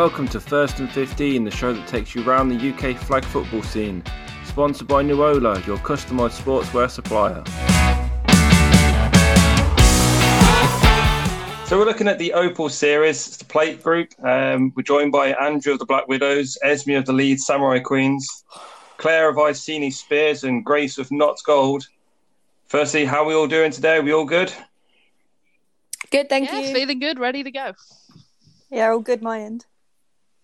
Welcome to First and 15, the show that takes you around the UK flag football scene. Sponsored by Nuola, your customised sportswear supplier. So we're looking at the Opal series, it's the plate group. Um, we're joined by Andrew of the Black Widows, Esme of the Leeds Samurai Queens, Claire of Iceni Spears, and Grace of Notts Gold. Firstly, how are we all doing today? Are we all good? Good, thank yeah, you. feeling good, ready to go. Yeah, all good, my end.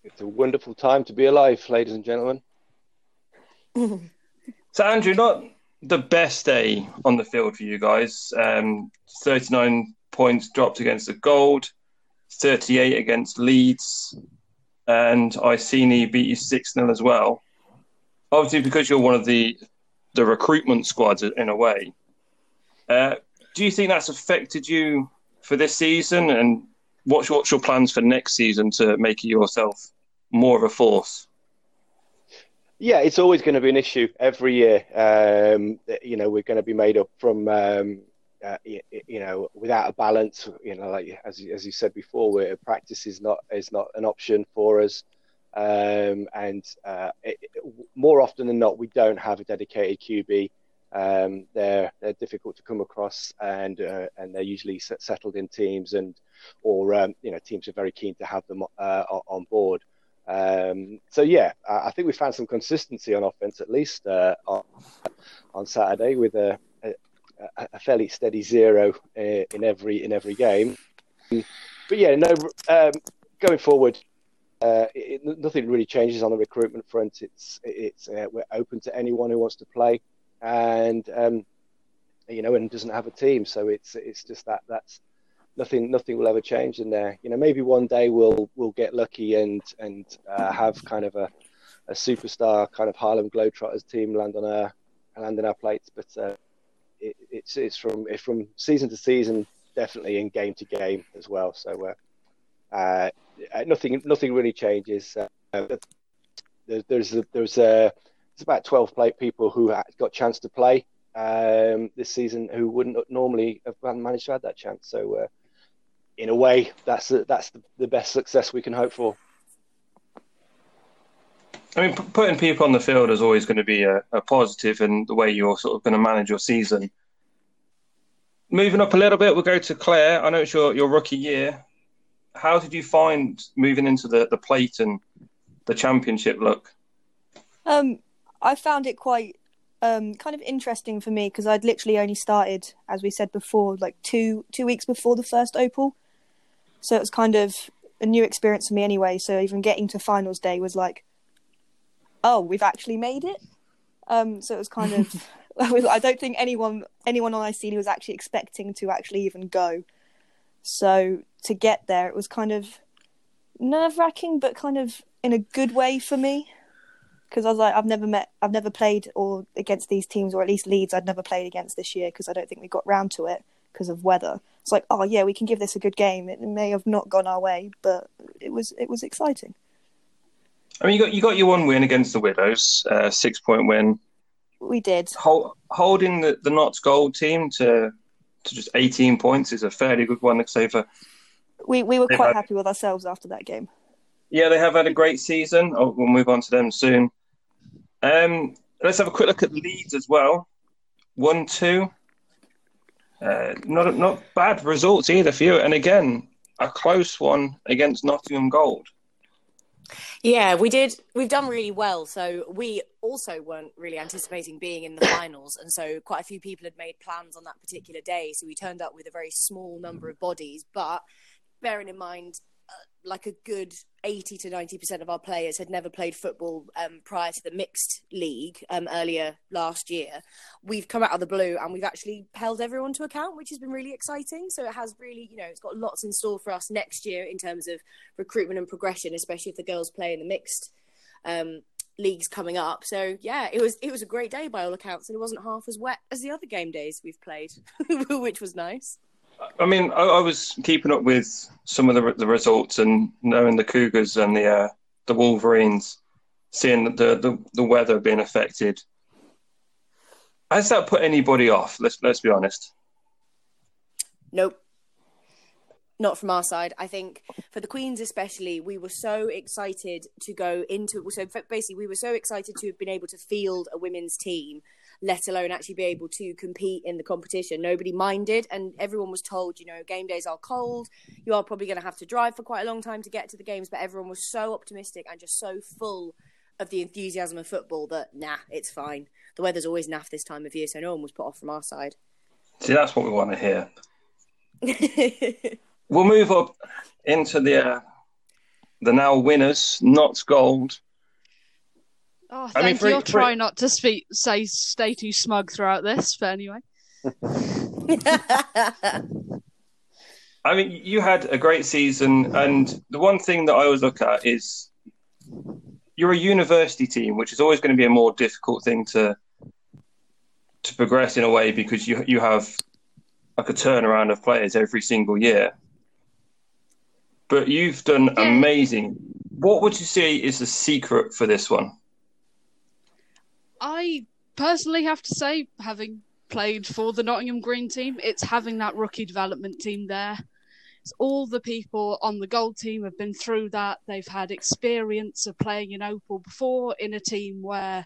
It's a wonderful time to be alive, ladies and gentlemen. So, Andrew, not the best day on the field for you guys. Um, 39 points dropped against the Gold, 38 against Leeds, and Iceni beat you 6 0 as well. Obviously, because you're one of the the recruitment squads in a way. Uh, do you think that's affected you for this season? And what's, what's your plans for next season to make yourself more of a force? Yeah, it's always going to be an issue every year. Um, you know, we're going to be made up from, um, uh, you, you, know, without a balance. You know, like as as you said before, practice is not is not an option for us, um, and uh, it, more often than not, we don't have a dedicated QB. Um, they're they're difficult to come across, and uh, and they're usually settled in teams, and or um, you know teams are very keen to have them uh, on board. Um, so yeah, I think we found some consistency on offense at least uh, on, on Saturday with a, a, a, fairly steady zero uh, in every in every game. But yeah, no, um, going forward, uh, it, nothing really changes on the recruitment front. It's it's uh, we're open to anyone who wants to play, and um, you know, and doesn't have a team. So it's it's just that that's nothing nothing will ever change in there. You know, maybe one day we'll we'll get lucky and and uh, have kind of a, a superstar kind of Harlem Globetrotters team land on our land on our plates, but uh, it, it's it's from it's from season to season, definitely in game to game as well. So uh, uh nothing nothing really changes. Uh, there's there's there's, uh, there's about twelve play people who got chance to play um, this season who wouldn't normally have managed to have that chance. So in a way, that's a, that's the, the best success we can hope for. I mean, p- putting people on the field is always going to be a, a positive in the way you're sort of going to manage your season. Moving up a little bit, we'll go to Claire. I know it's your, your rookie year. How did you find moving into the, the plate and the championship look? Um, I found it quite um, kind of interesting for me because I'd literally only started, as we said before, like two two weeks before the first Opal. So it was kind of a new experience for me anyway. So even getting to finals day was like, oh, we've actually made it. Um, so it was kind of. I don't think anyone anyone on Iceni was actually expecting to actually even go. So to get there, it was kind of nerve wracking, but kind of in a good way for me. Because I was like, I've never met, I've never played or against these teams, or at least Leeds, I'd never played against this year because I don't think we got round to it because of weather. It's like, oh yeah, we can give this a good game. It may have not gone our way, but it was it was exciting. I mean, you got you got your one win against the Widows, uh, six point win. We did. Hold, holding the, the Notts Gold team to to just eighteen points is a fairly good one. Say for we we were quite had, happy with ourselves after that game. Yeah, they have had a great season. Oh, we'll move on to them soon. Um, let's have a quick look at Leeds as well. One two. Uh, not not bad results either for you. And again, a close one against Nottingham Gold. Yeah, we did. We've done really well. So we also weren't really anticipating being in the finals, and so quite a few people had made plans on that particular day. So we turned up with a very small number of bodies, but bearing in mind like a good 80 to 90% of our players had never played football um, prior to the mixed league um, earlier last year. We've come out of the blue and we've actually held everyone to account, which has been really exciting. So it has really, you know, it's got lots in store for us next year in terms of recruitment and progression, especially if the girls play in the mixed um, leagues coming up. So yeah, it was it was a great day by all accounts, and it wasn't half as wet as the other game days we've played, which was nice. I mean, I, I, was keeping up with some of the the results and knowing the Cougars and the uh, the Wolverines, seeing the, the the weather being affected. Has that put anybody off? Let's let's be honest. Nope. not from our side. I think for the Queens especially, we were so excited to go into. So basically, we were so excited to have been able to field a women's team, let alone actually be able to compete in the competition. Nobody minded, and everyone was told, you know, game days are cold. You are probably going to have to drive for quite a long time to get to the games, but everyone was so optimistic and just so full of the enthusiasm of football that nah, it's fine. The weather's always naff this time of year, so no one was put off from our side. See, that's what we want to hear. we'll move up into the uh, the now winners, not Gold. Oh, thank I mean, you. I'll try not to speak, say, stay too smug throughout this, but anyway. I mean, you had a great season, and the one thing that I always look at is you're a university team, which is always going to be a more difficult thing to to progress in a way because you you have like a turnaround of players every single year. But you've done yeah. amazing. What would you say is the secret for this one? I personally have to say, having played for the Nottingham Green team, it's having that rookie development team there. It's all the people on the gold team have been through that. They've had experience of playing in Opal before in a team where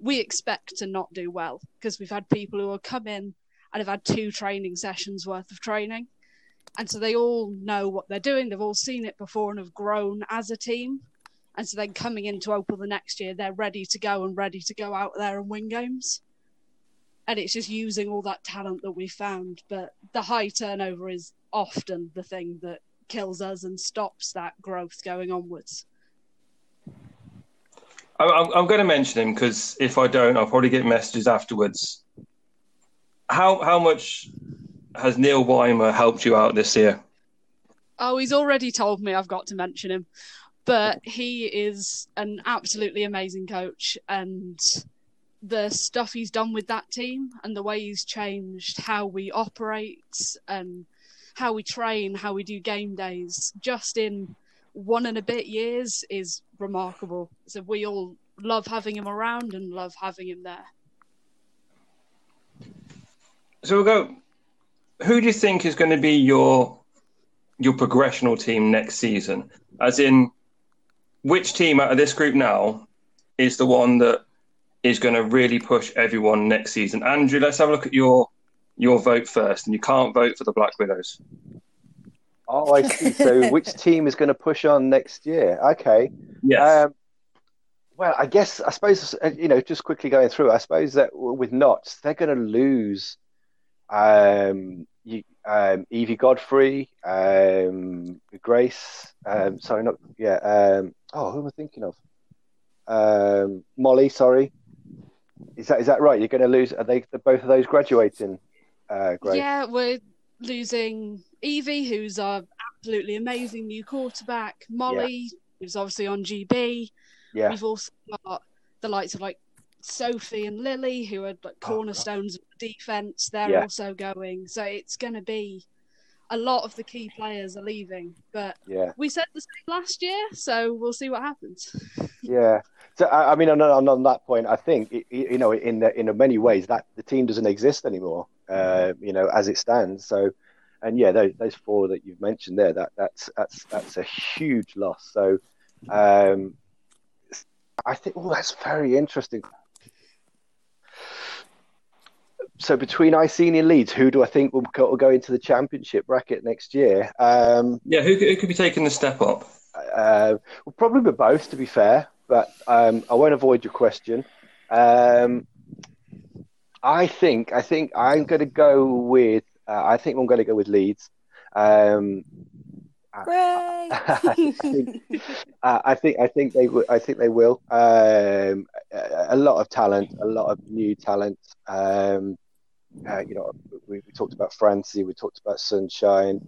we expect to not do well because we've had people who have come in and have had two training sessions worth of training. And so they all know what they're doing. They've all seen it before and have grown as a team. And so then coming into Opal the next year, they're ready to go and ready to go out there and win games. And it's just using all that talent that we found. But the high turnover is often the thing that kills us and stops that growth going onwards. I'm, I'm going to mention him because if I don't, I'll probably get messages afterwards how how much has Neil Weimer helped you out this year? Oh, he's already told me I've got to mention him. But he is an absolutely amazing coach and the stuff he's done with that team and the way he's changed how we operate and how we train, how we do game days, just in one and a bit years is remarkable. So we all love having him around and love having him there. So we'll go. Who do you think is going to be your your progressional team next season? As in, which team out of this group now is the one that is going to really push everyone next season? Andrew, let's have a look at your your vote first, and you can't vote for the Black Widows. Oh, I see. So, which team is going to push on next year? Okay. Yes. Um, well, I guess I suppose you know, just quickly going through. I suppose that with Notts, they're going to lose um, you, um, Evie Godfrey, um, Grace. Um, sorry, not yeah. Um, oh, who am I thinking of? Um, Molly. Sorry, is that is that right? You're going to lose. Are they both of those graduating? Uh, Grace? Yeah, we're losing Evie, who's our absolutely amazing new quarterback. Molly, yeah. who's obviously on GB. Yeah. We've also got the likes of like Sophie and Lily, who are like oh, cornerstones of the defense, they're yeah. also going. So it's going to be a lot of the key players are leaving. But yeah. we said the same last year, so we'll see what happens. Yeah. So I, mean, on, on, on, that point, I think you know, in in many ways, that the team doesn't exist anymore. Uh, you know, as it stands. So, and yeah, those, those four that you've mentioned there, that that's that's that's a huge loss. So, um, I think, oh, that's very interesting so between Iceni and Leeds, who do I think will go, will go into the championship bracket next year? Um, yeah, who, who, could be taking the step up? Uh, well, probably both, to be fair. But um, I won't avoid your question. Um, I think I think I'm going to go with. Uh, I think I'm going to go with Leeds. Um, I, I, think, uh, I think I think they will. I think they will. Um, a, a, lot of talent, a lot of new talent. Um, uh, you know, we, we, talked about Francie, we talked about Sunshine,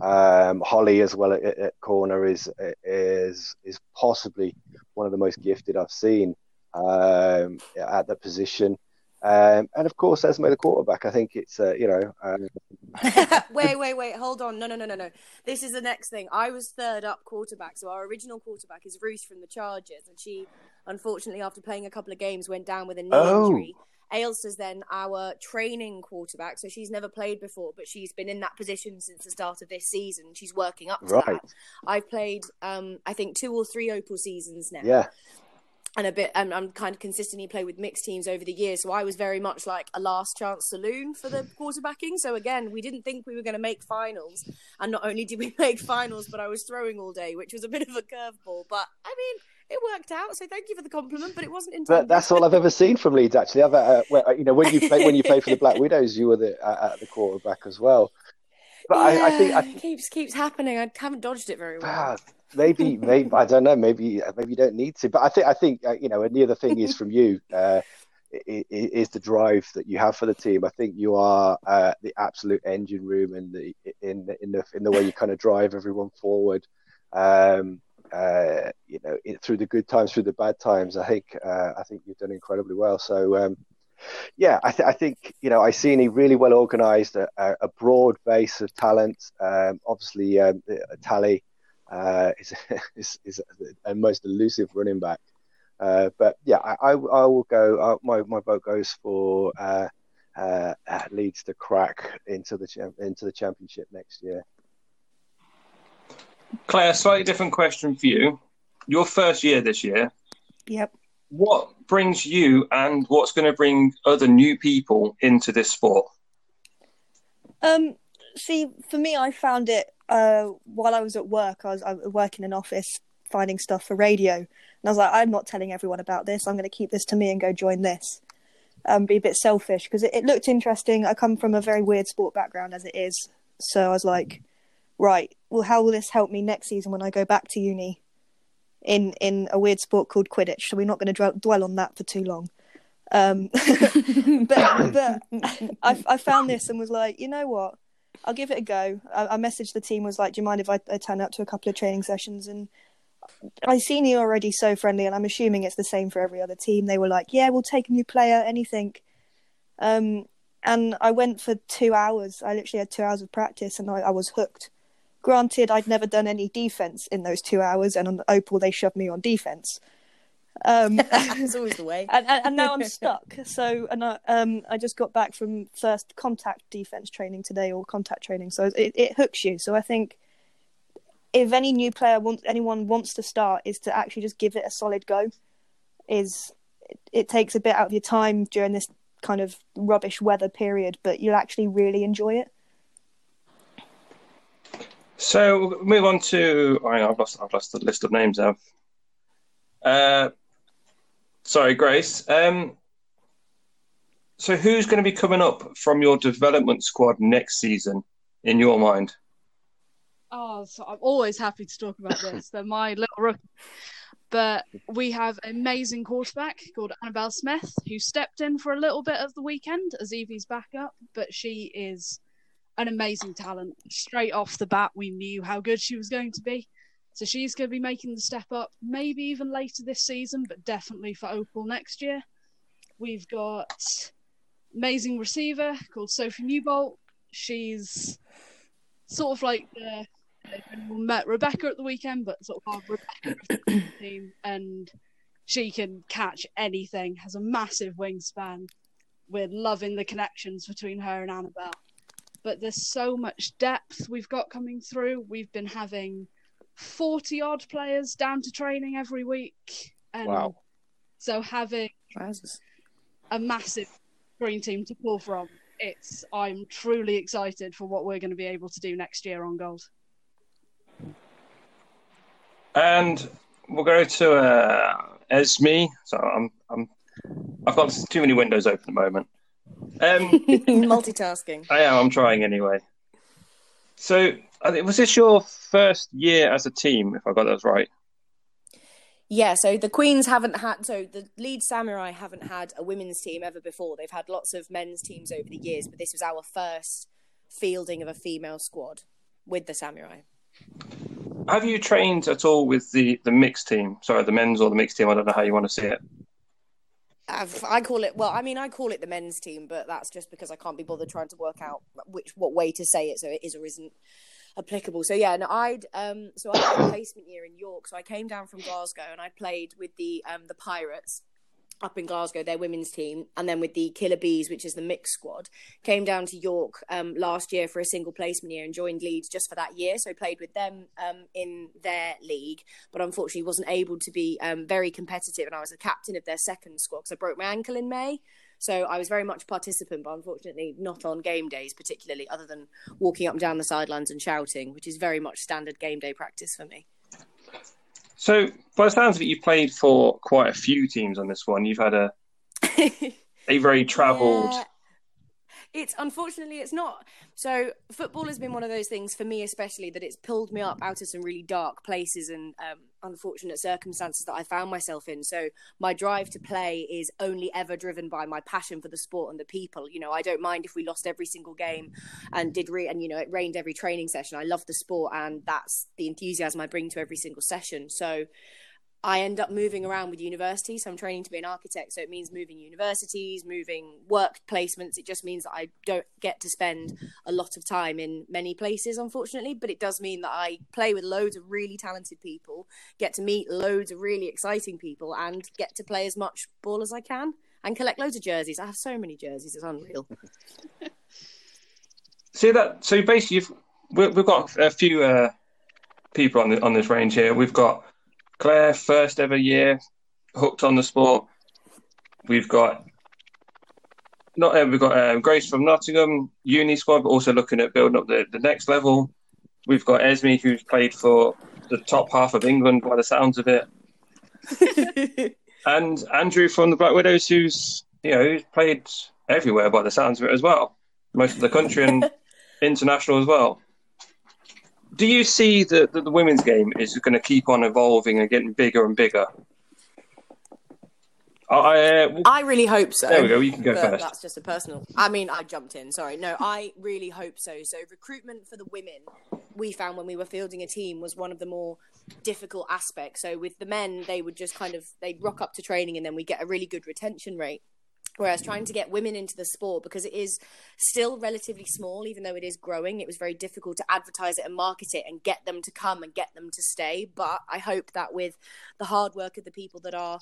um, Holly as well at, at, corner is is is possibly one of the most gifted I've seen um, at that position. Um, and of course, Esme the quarterback. I think it's uh, you know. Um... wait, wait, wait. Hold on. No, no, no, no, no. This is the next thing. I was third up quarterback, so our original quarterback is Ruth from the Chargers, and she, unfortunately, after playing a couple of games, went down with a knee oh. injury Ailsa's then our training quarterback, so she's never played before, but she's been in that position since the start of this season. She's working up to Right. that. I've played, um, I think, two or three Opal seasons now Yeah. and a bit and I'm kind of consistently play with mixed teams over the years. So I was very much like a last chance saloon for the quarterbacking. So again, we didn't think we were going to make finals, and not only did we make finals, but I was throwing all day, which was a bit of a curveball. But I mean, it worked out. So thank you for the compliment, but it wasn't intended. But that's all I've ever seen from Leeds. Actually, I've uh, well, you know when you play when you play for the Black Widows, you were the uh, at the quarterback as well. But I, I think I Yeah, it keeps keeps happening. I haven't dodged it very well. ah, maybe maybe I don't know. Maybe maybe you don't need to. But I think I think uh, you know. And the other thing is from you. Uh, is the drive that you have for the team. I think you are uh, the absolute engine room in the in the, in the in the way you kind of drive everyone forward. Um, uh, you know, it, through the good times, through the bad times. I think uh, I think you've done incredibly well. So um, yeah, I, th- I think you know I see Iceni really well organised, a, a broad base of talent. Um, obviously, um, Tally uh, is, is is a most elusive running back. Uh, but yeah, I, I, I will go. Uh, my my vote goes for uh, uh, Leeds to crack into the into the championship next year. Claire, slightly different question for you. Your first year this year, Yep. what brings you and what's going to bring other new people into this sport? Um, see, for me, I found it uh, while I was at work. I was, I was working in an office finding stuff for radio, and I was like, I'm not telling everyone about this. I'm going to keep this to me and go join this. Um, be a bit selfish because it, it looked interesting. I come from a very weird sport background as it is, so I was like, right, well, how will this help me next season when I go back to uni? In in a weird sport called Quidditch, so we're not going to dwell, on that for too long. Um, but but I, I found this and was like, you know what? I'll give it a go. I, I messaged the team, was like, do you mind if I, I turn up to a couple of training sessions? And I seen you already so friendly, and I'm assuming it's the same for every other team. They were like, yeah, we'll take a new player, anything. Um, and I went for two hours. I literally had two hours of practice, and I, I was hooked. Granted, I'd never done any defense in those two hours, and on the Opal they shoved me on defense. Um, It's always the way. and, and, and now I'm stuck. So, and I, um, I just got back from first contact defense training today, or contact training. So it, it hooks you. So I think if any new player wants, anyone wants to start, is to actually just give it a solid go. Is it, it takes a bit out of your time during this kind of rubbish weather period, but you'll actually really enjoy it. So we'll move on to. Oh, hang on, I've lost. I've lost the list of names now. Uh, sorry, Grace. Um, so who's going to be coming up from your development squad next season, in your mind? Oh, so I'm always happy to talk about this. They're my little rookie. But we have an amazing quarterback called Annabelle Smith, who stepped in for a little bit of the weekend as Evie's backup, but she is an amazing talent. Straight off the bat, we knew how good she was going to be. So she's going to be making the step up, maybe even later this season, but definitely for Opal next year. We've got amazing receiver called Sophie Newbolt. She's sort of like the we met Rebecca at the weekend, but sort of our Rebecca of the team, and she can catch anything. Has a massive wingspan. We're loving the connections between her and Annabelle. But there's so much depth we've got coming through. We've been having forty odd players down to training every week, and Wow. so having a massive green team to pull from. It's I'm truly excited for what we're going to be able to do next year on gold. And we'll go to uh, Esme. So I'm, I'm, I've got too many windows open at the moment. Um, Multitasking. I am. I'm trying anyway. So, was this your first year as a team? If I got that right. Yeah, so the Queens haven't had, so the Leeds Samurai haven't had a women's team ever before. They've had lots of men's teams over the years, but this was our first fielding of a female squad with the Samurai. Have you trained at all with the the mixed team? Sorry, the men's or the mixed team. I don't know how you want to see it. I've, I call it, well, I mean, I call it the men's team, but that's just because I can't be bothered trying to work out which what way to say it so it is or isn't applicable. So yeah, no, I'd um, so I had a placement year in York, so I came down from Glasgow and I played with the um the Pirates. Up in Glasgow, their women's team, and then with the Killer Bees, which is the mixed squad, came down to York um, last year for a single placement year and joined Leeds just for that year. So I played with them um, in their league, but unfortunately wasn't able to be um, very competitive. And I was the captain of their second squad because I broke my ankle in May. So I was very much participant, but unfortunately not on game days, particularly other than walking up and down the sidelines and shouting, which is very much standard game day practice for me. So, by the sounds of it, you've played for quite a few teams on this one. You've had a a very travelled. Yeah. It's unfortunately it's not. So football has been one of those things for me, especially that it's pulled me up out of some really dark places and um, unfortunate circumstances that I found myself in. So my drive to play is only ever driven by my passion for the sport and the people. You know, I don't mind if we lost every single game and did re and you know it rained every training session. I love the sport and that's the enthusiasm I bring to every single session. So I end up moving around with universities. So I'm training to be an architect. So it means moving universities, moving work placements. It just means that I don't get to spend a lot of time in many places, unfortunately. But it does mean that I play with loads of really talented people, get to meet loads of really exciting people, and get to play as much ball as I can and collect loads of jerseys. I have so many jerseys, it's unreal. See that? So basically, you've, we- we've got a few uh, people on the, on this range here. We've got Claire, first ever year, hooked on the sport. We've got not uh, we've got um, Grace from Nottingham, uni squad, but also looking at building up the, the next level. We've got Esme, who's played for the top half of England by the sounds of it, and Andrew from the Black Widows, who's you know who's played everywhere by the sounds of it as well, most of the country and international as well. Do you see that the, the women's game is going to keep on evolving and getting bigger and bigger? I, uh, I really hope so. There we go. You can go first. That's just a personal. I mean, I jumped in. Sorry. No, I really hope so. So, recruitment for the women, we found when we were fielding a team was one of the more difficult aspects. So, with the men, they would just kind of they'd rock up to training and then we get a really good retention rate. Whereas trying to get women into the sport because it is still relatively small, even though it is growing, it was very difficult to advertise it and market it and get them to come and get them to stay. But I hope that with the hard work of the people that are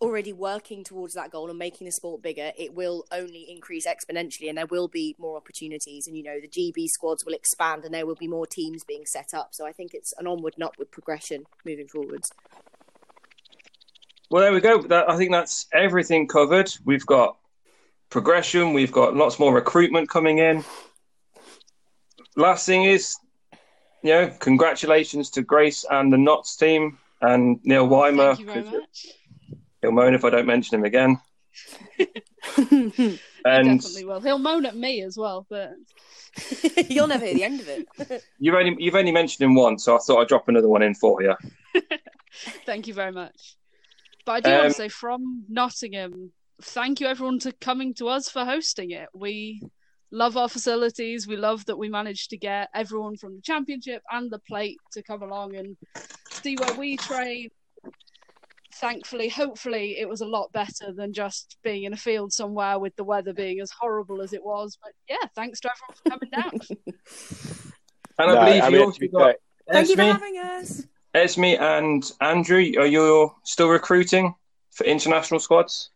already working towards that goal and making the sport bigger, it will only increase exponentially and there will be more opportunities. And, you know, the GB squads will expand and there will be more teams being set up. So I think it's an onward and upward progression moving forwards. Well, there we go. That, I think that's everything covered. We've got progression. We've got lots more recruitment coming in. Last thing is, you know, congratulations to Grace and the Notts team and Neil Weimer. Thank you very much. He'll moan if I don't mention him again. He And definitely will. He'll moan at me as well, but You'll never hear the end of it. you've only you've only mentioned him once, so I thought I'd drop another one in for you. thank you very much. But I do Um, want to say from Nottingham, thank you everyone to coming to us for hosting it. We love our facilities. We love that we managed to get everyone from the championship and the plate to come along and see where we train. Thankfully, hopefully, it was a lot better than just being in a field somewhere with the weather being as horrible as it was. But yeah, thanks to everyone for coming down. And I No, believe I you mean, to also be got Thank you for Esme, having us. Esme and Andrew. Are you still recruiting for international squads?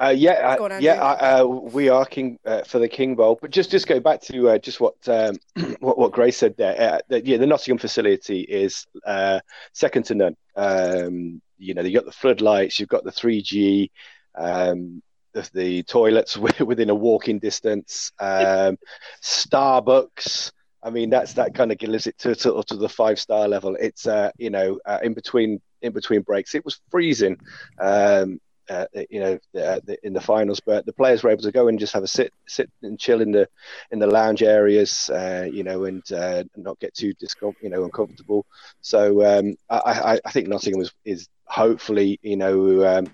Uh, yeah, Go on, uh, yeah, uh, uh, we are king uh, for the King Bowl. But just just go back to uh, just what um, what what Grace said there. Uh, that, yeah, the Nottingham facility is uh, second to none. Um, you know, you've got the floodlights, you've got the three G, um, the, the toilets within a walking distance, um, Starbucks. I mean, that's that kind of gives it to to, the five star level. It's uh, you know, uh, in between in between breaks, it was freezing. Um, uh, you know, the, in the finals, but the players were able to go and just have a sit, sit and chill in the in the lounge areas, uh, you know, and uh, not get too discom- you know, uncomfortable. So um, I, I, I think Nottingham is, is hopefully, you know, um,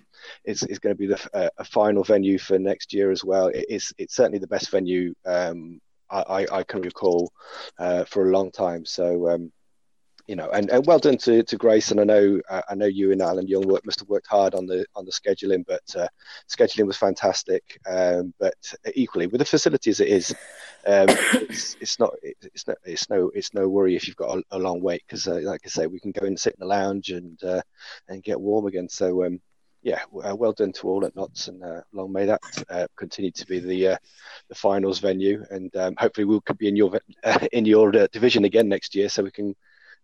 is going to be the, uh, a final venue for next year as well. It is it's certainly the best venue um, I, I, can recall uh, for a long time. So um, you know, and, and well done to, to Grace. And I know uh, I know you and Alan Young work, must have worked hard on the on the scheduling, but uh, scheduling was fantastic. Um, but equally, with the facilities, it is, um, it's, it's not it's not it's no it's no worry if you've got a, a long wait because, uh, like I say, we can go and sit in the lounge and uh, and get warm again. So um, yeah, uh, well done to all at Notts, and uh, long may that uh, continue to be the uh, the finals venue, and um, hopefully we could be in your uh, in your uh, division again next year, so we can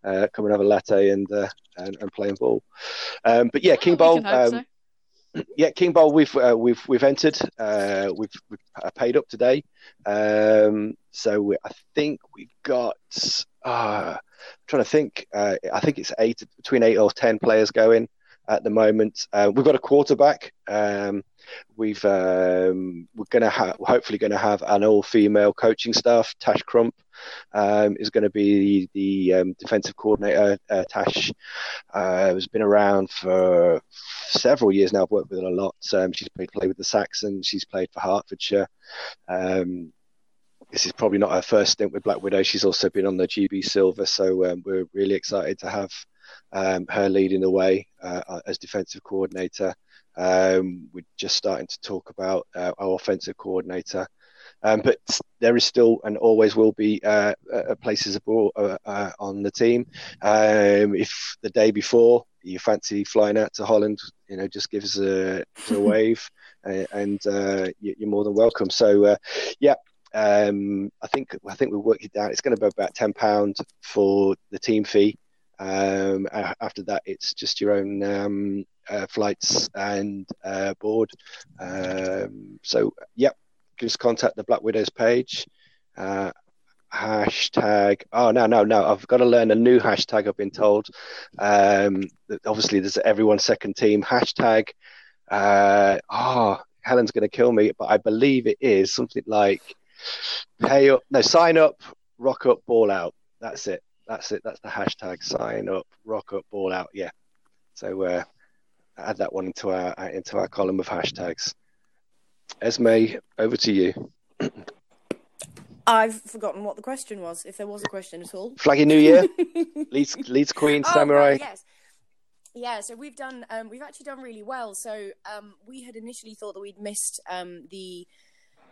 come and have a latte and and, and play in ball. Um, but yeah, King Bowl. Um, so. Yeah, King Bowl. We've we've we've entered. we've, we've paid up today. Um, so we, I think we've got. I'm trying to think. I think it's eight between eight or ten players going at the moment. Uh, we've got a quarterback. Um, we've um, we're going to have hopefully going to have an all-female coaching staff. Tash Crump um, is going to be the, the um, defensive coordinator. Uh, Tash uh, has been around for several years now. I've worked with her a lot. Um, she's played, played with the Saxons. She's played for Hertfordshire. Um, this is probably not her first stint with Black Widow. She's also been on the GB Silver, so um, we're really excited to have um, her leading the way uh, uh, as defensive coordinator. Um, we're just starting to talk about uh, our offensive coordinator. Um, but there is still and always will be uh, uh, places abroad, uh, on the team. Um, if the day before you fancy flying out to Holland, you know, just give us a, a wave, and you're more than welcome. So, yeah, um, I think I think we worked it down. It's going to be about ten pound for the team fee, um, after that, it's just your own um, uh, flights and uh, board. Um, so, yep, just contact the Black Widows page. Uh, hashtag. Oh no, no, no! I've got to learn a new hashtag. I've been told. Um, obviously, there's everyone second team hashtag. Uh, oh, Helen's going to kill me, but I believe it is something like pay up. No, sign up, rock up, ball out. That's it. That's it. That's the hashtag. Sign up, rock up, ball out. Yeah. So uh, add that one into our into our column of hashtags. Esme, over to you. I've forgotten what the question was, if there was a question at all. Flagging New Year, Leeds, Leeds Queen, oh, Samurai. Right, yes. Yeah, so we've done, um, we've actually done really well. So um, we had initially thought that we'd missed um, the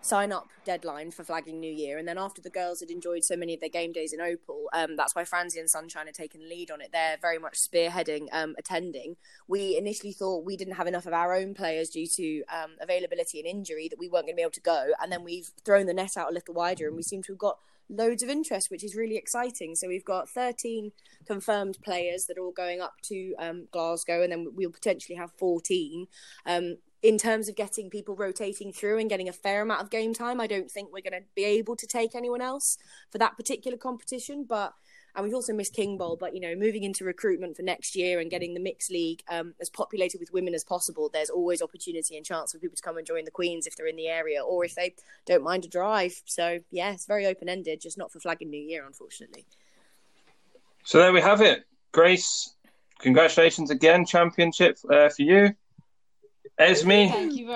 sign up deadline for flagging New Year. And then after the girls had enjoyed so many of their game days in Opal, um, that's why Francie and Sunshine had taken the lead on it. They're very much spearheading um, attending. We initially thought we didn't have enough of our own players due to um, availability and injury that we weren't going to be able to go. And then we've thrown the net out a little wider and we seem to have got loads of interest, which is really exciting. So we've got 13 confirmed players that are all going up to um, Glasgow, and then we'll potentially have 14. Um, in terms of getting people rotating through and getting a fair amount of game time, I don't think we're going to be able to take anyone else for that particular competition. But and we've also missed King Bowl. But you know, moving into recruitment for next year and getting the mixed league um, as populated with women as possible, there's always opportunity and chance for people to come and join the Queens if they're in the area or if they don't mind a drive. So yeah, it's very open ended, just not for flagging New Year, unfortunately. So there we have it, Grace. Congratulations again, championship uh, for you. Esme,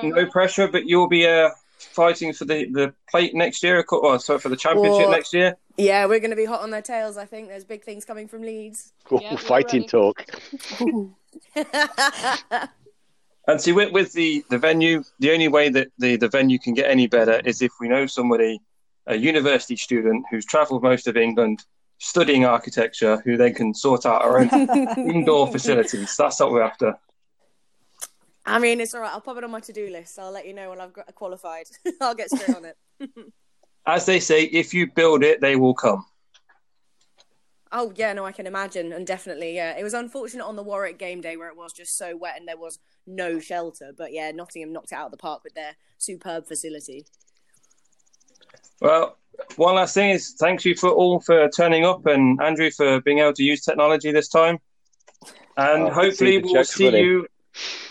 no much. pressure, but you'll be uh, fighting for the, the plate next year. Oh, sorry, for the championship well, next year. Yeah, we're going to be hot on their tails. I think there's big things coming from Leeds. Cool. Yeah, fighting talk. and see, with, with the, the venue, the only way that the, the venue can get any better is if we know somebody, a university student who's travelled most of England studying architecture, who then can sort out our own indoor facilities. That's what we're after. I mean, it's all right. I'll pop it on my to-do list. I'll let you know when I've got qualified. I'll get straight on it. As they say, if you build it, they will come. Oh yeah, no, I can imagine, and definitely, yeah. It was unfortunate on the Warwick game day where it was just so wet and there was no shelter. But yeah, Nottingham knocked it out of the park with their superb facility. Well, one last thing is thank you for all for turning up and Andrew for being able to use technology this time. And oh, hopefully we'll see you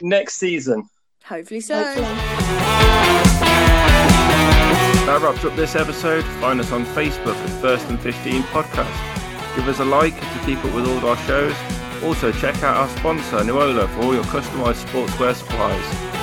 next season. Hopefully so. That wraps up this episode. Find us on Facebook at First and 15 Podcast. Give us a like to keep up with all of our shows. Also, check out our sponsor, Nuola, for all your customized sportswear supplies.